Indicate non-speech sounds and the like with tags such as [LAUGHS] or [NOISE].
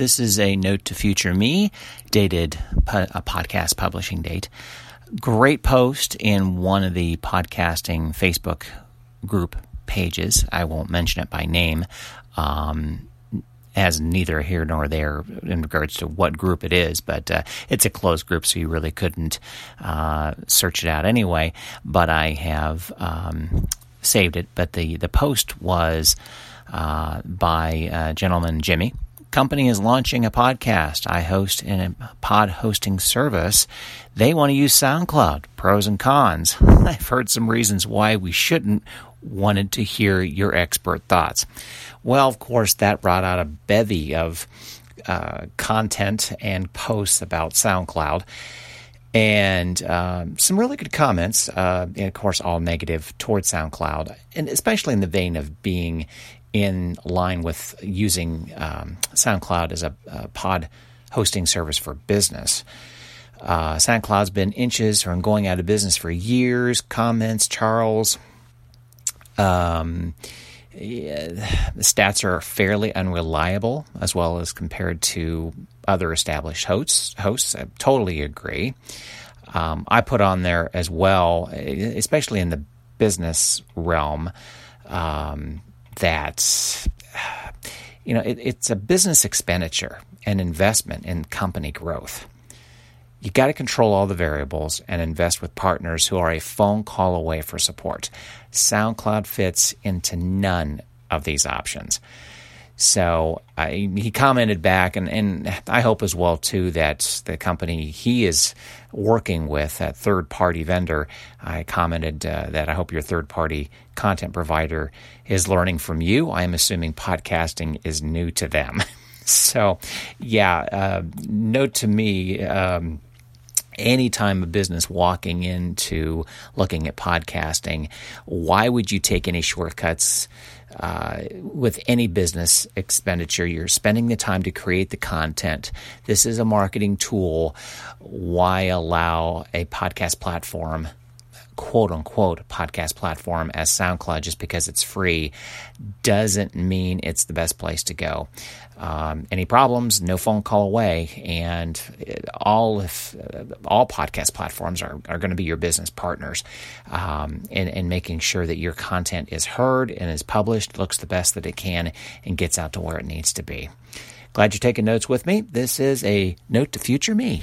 This is a note to future me, dated a podcast publishing date. Great post in one of the podcasting Facebook group pages. I won't mention it by name. Um, as neither here nor there in regards to what group it is, but uh, it's a closed group, so you really couldn't uh, search it out anyway. But I have um, saved it. But the, the post was uh, by uh, gentleman Jimmy. Company is launching a podcast. I host in a pod hosting service. They want to use SoundCloud. Pros and cons. [LAUGHS] I've heard some reasons why we shouldn't. Wanted to hear your expert thoughts. Well, of course, that brought out a bevy of uh, content and posts about SoundCloud and um, some really good comments, uh, and of course, all negative towards SoundCloud, and especially in the vein of being in line with using um, SoundCloud as a, a, pod hosting service for business. Uh, SoundCloud's been inches from going out of business for years. Comments, Charles. Um, yeah, the stats are fairly unreliable as well as compared to other established hosts. Hosts, I totally agree. Um, I put on there as well, especially in the business realm, um, that you know it, it's a business expenditure and investment in company growth. You got to control all the variables and invest with partners who are a phone call away for support. SoundCloud fits into none of these options. So I, he commented back, and, and I hope as well too that the company he is working with, that third party vendor, I commented uh, that I hope your third party content provider is learning from you. I am assuming podcasting is new to them. [LAUGHS] so, yeah, uh, note to me. Um, anytime of business walking into looking at podcasting, why would you take any shortcuts? Uh, with any business expenditure, you're spending the time to create the content. This is a marketing tool. Why allow a podcast platform quote unquote podcast platform as SoundCloud just because it's free doesn't mean it's the best place to go. Um, any problems, no phone call away, and all if all podcast platforms are, are going to be your business partners, um, and, and making sure that your content is heard and is published, looks the best that it can, and gets out to where it needs to be. Glad you're taking notes with me. This is a note to future me.